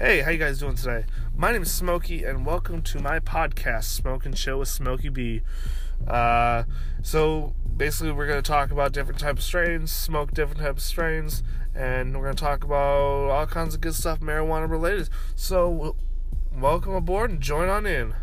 Hey, how you guys doing today? My name is Smokey, and welcome to my podcast, Smoke and Chill with Smokey B. Uh, so basically, we're going to talk about different types of strains, smoke different types of strains, and we're going to talk about all kinds of good stuff marijuana related. So, welcome aboard and join on in.